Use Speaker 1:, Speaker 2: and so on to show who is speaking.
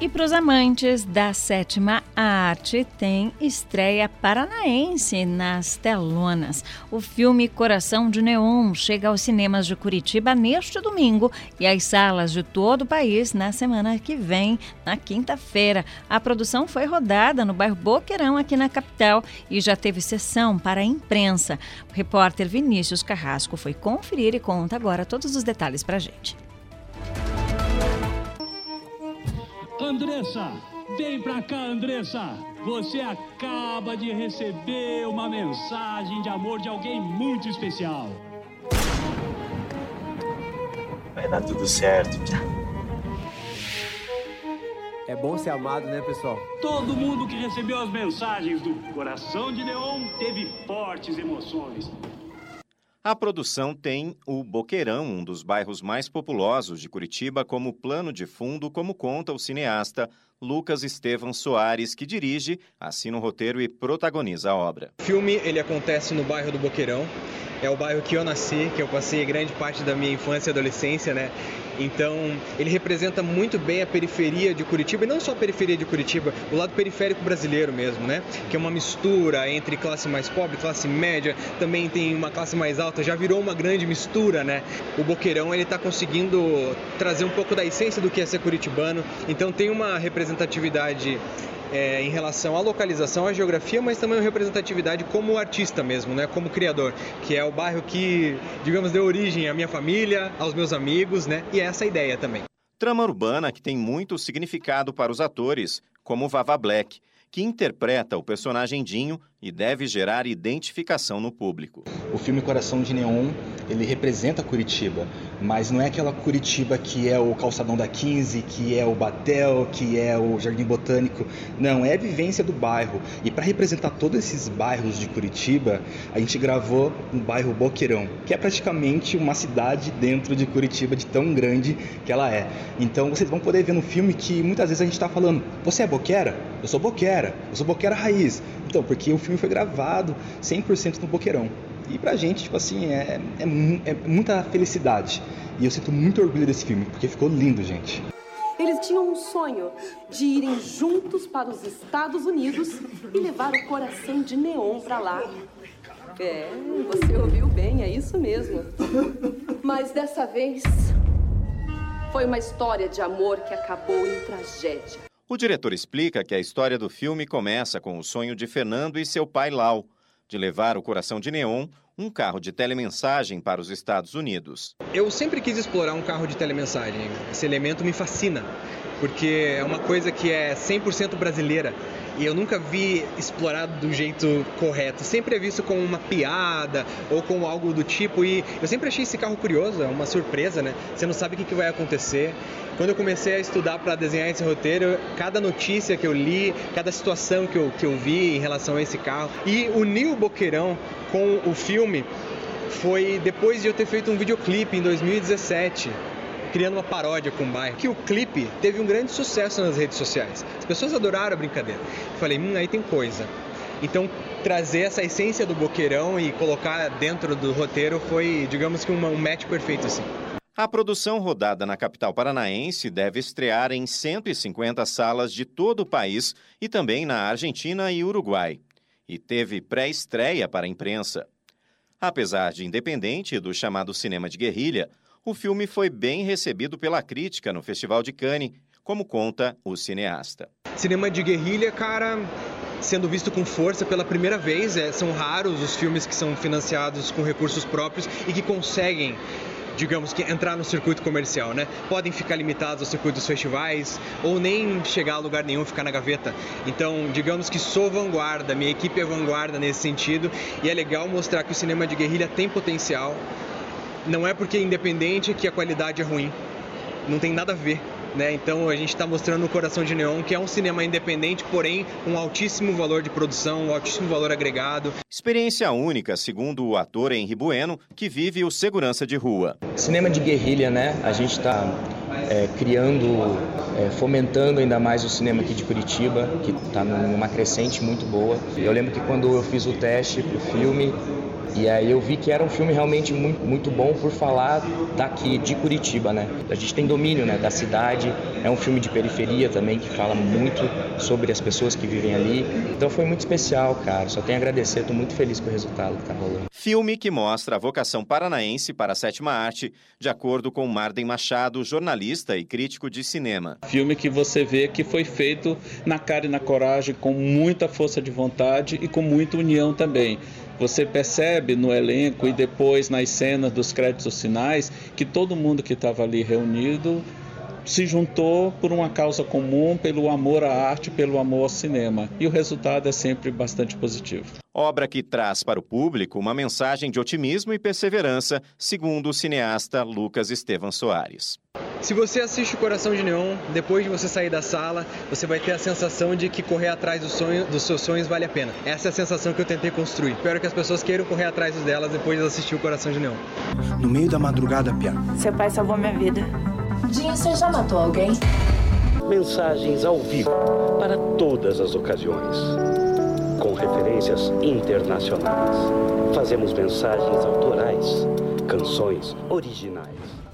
Speaker 1: E para os amantes da sétima arte, tem estreia paranaense nas telonas. O filme Coração de Neon chega aos cinemas de Curitiba neste domingo e às salas de todo o país na semana que vem, na quinta-feira. A produção foi rodada no bairro Boqueirão, aqui na capital, e já teve sessão para a imprensa. O repórter Vinícius Carrasco foi conferir e conta agora todos os detalhes para a gente.
Speaker 2: Andressa, vem pra cá, Andressa. Você acaba de receber uma mensagem de amor de alguém muito especial.
Speaker 3: Vai dar tudo certo,
Speaker 4: É bom ser amado, né, pessoal?
Speaker 2: Todo mundo que recebeu as mensagens do Coração de Neon teve fortes emoções.
Speaker 5: A produção tem o Boqueirão, um dos bairros mais populosos de Curitiba, como plano de fundo, como conta o cineasta Lucas Estevam Soares, que dirige, assina o roteiro e protagoniza a obra.
Speaker 6: O filme ele acontece no bairro do Boqueirão, é o bairro que eu nasci, que eu passei grande parte da minha infância e adolescência, né? Então, ele representa muito bem a periferia de Curitiba, e não só a periferia de Curitiba, o lado periférico brasileiro mesmo, né? Que é uma mistura entre classe mais pobre, classe média, também tem uma classe mais alta, já virou uma grande mistura, né? O Boqueirão, ele tá conseguindo trazer um pouco da essência do que é ser curitibano, então tem uma representatividade é, em relação à localização, à geografia, mas também representatividade como artista mesmo, né, como criador, que é o bairro que, digamos, deu origem à minha família, aos meus amigos, né, e é essa ideia também.
Speaker 5: Trama urbana que tem muito significado para os atores, como Vava Black, que interpreta o personagem Dinho e deve gerar identificação no público.
Speaker 7: O filme Coração de Neon, ele representa Curitiba, mas não é aquela Curitiba que é o calçadão da 15, que é o Batel, que é o Jardim Botânico. Não, é a vivência do bairro. E para representar todos esses bairros de Curitiba, a gente gravou no bairro Boqueirão, que é praticamente uma cidade dentro de Curitiba, de tão grande que ela é. Então vocês vão poder ver no filme que muitas vezes a gente está falando: você é boqueira? Eu sou boqueira, eu sou boqueira raiz. Então, porque o filme foi gravado 100% no Boqueirão. E pra gente, tipo assim, é, é, é, muita felicidade. E eu sinto muito orgulho desse filme, porque ficou lindo, gente.
Speaker 8: Eles tinham um sonho de irem juntos para os Estados Unidos e levar o coração de neon para lá. É, você ouviu bem, é isso mesmo. Mas dessa vez foi uma história de amor que acabou em tragédia.
Speaker 5: O diretor explica que a história do filme começa com o sonho de Fernando e seu pai Lau de levar o Coração de Neon, um carro de telemensagem para os Estados Unidos.
Speaker 6: Eu sempre quis explorar um carro de telemensagem. Esse elemento me fascina, porque é uma coisa que é 100% brasileira e eu nunca vi explorado do jeito correto. Sempre é visto como uma piada ou como algo do tipo. E eu sempre achei esse carro curioso, é uma surpresa, né? Você não sabe o que vai acontecer. Quando eu comecei a estudar para desenhar esse roteiro, cada notícia que eu li, cada situação que eu, que eu vi em relação a esse carro e unir o Boqueirão com o filme foi depois de eu ter feito um videoclipe em 2017 criando uma paródia com o bairro. Que o clipe teve um grande sucesso nas redes sociais. As pessoas adoraram a brincadeira. falei, hum, aí tem coisa. Então, trazer essa essência do boqueirão e colocar dentro do roteiro foi, digamos que, um match perfeito assim.
Speaker 5: A produção rodada na capital paranaense deve estrear em 150 salas de todo o país e também na Argentina e Uruguai. E teve pré-estreia para a imprensa. Apesar de independente do chamado cinema de guerrilha, o filme foi bem recebido pela crítica no Festival de Cannes, como conta o cineasta.
Speaker 6: Cinema de guerrilha, cara, sendo visto com força pela primeira vez. É, são raros os filmes que são financiados com recursos próprios e que conseguem digamos que entrar no circuito comercial, né? Podem ficar limitados aos circuitos festivais ou nem chegar a lugar nenhum, ficar na gaveta. Então, digamos que sou vanguarda, minha equipe é vanguarda nesse sentido e é legal mostrar que o cinema de guerrilha tem potencial não é porque é independente que a qualidade é ruim. Não tem nada a ver. Né? Então a gente está mostrando o Coração de Neon, que é um cinema independente, porém um altíssimo valor de produção, um altíssimo valor agregado.
Speaker 5: Experiência única, segundo o ator Henri Bueno, que vive o segurança de rua.
Speaker 9: Cinema de guerrilha, né? A gente está é, criando, é, fomentando ainda mais o cinema aqui de Curitiba, que está numa crescente muito boa. Eu lembro que quando eu fiz o teste para o filme, E aí eu vi que era um filme realmente muito, muito bom por falar daqui, de Curitiba, né? A gente tem domínio né, da cidade, é um filme de periferia também que fala muito sobre as pessoas que vivem ali. Então foi muito especial, cara. Só tenho a agradecer, estou muito feliz com o resultado que tá rolando.
Speaker 5: Filme que mostra a vocação paranaense para a sétima arte, de acordo com Marden Machado, jornalista e crítico de cinema.
Speaker 10: Filme que você vê que foi feito na cara e na coragem, com muita força de vontade e com muita união também. Você percebe no elenco e depois nas cenas dos créditos finais que todo mundo que estava ali reunido se juntou por uma causa comum, pelo amor à arte, pelo amor ao cinema. E o resultado é sempre bastante positivo.
Speaker 5: Obra que traz para o público uma mensagem de otimismo e perseverança, segundo o cineasta Lucas Estevam Soares.
Speaker 6: Se você assiste o Coração de Neon, depois de você sair da sala, você vai ter a sensação de que correr atrás do sonho, dos seus sonhos vale a pena. Essa é a sensação que eu tentei construir. Espero que as pessoas queiram correr atrás delas depois de assistir o Coração de Neon.
Speaker 11: No meio da madrugada, Pia.
Speaker 12: Seu pai salvou minha vida.
Speaker 13: Dinho, você já matou alguém?
Speaker 14: Mensagens ao vivo para todas as ocasiões. Com referências internacionais. Fazemos mensagens autorais, canções originais.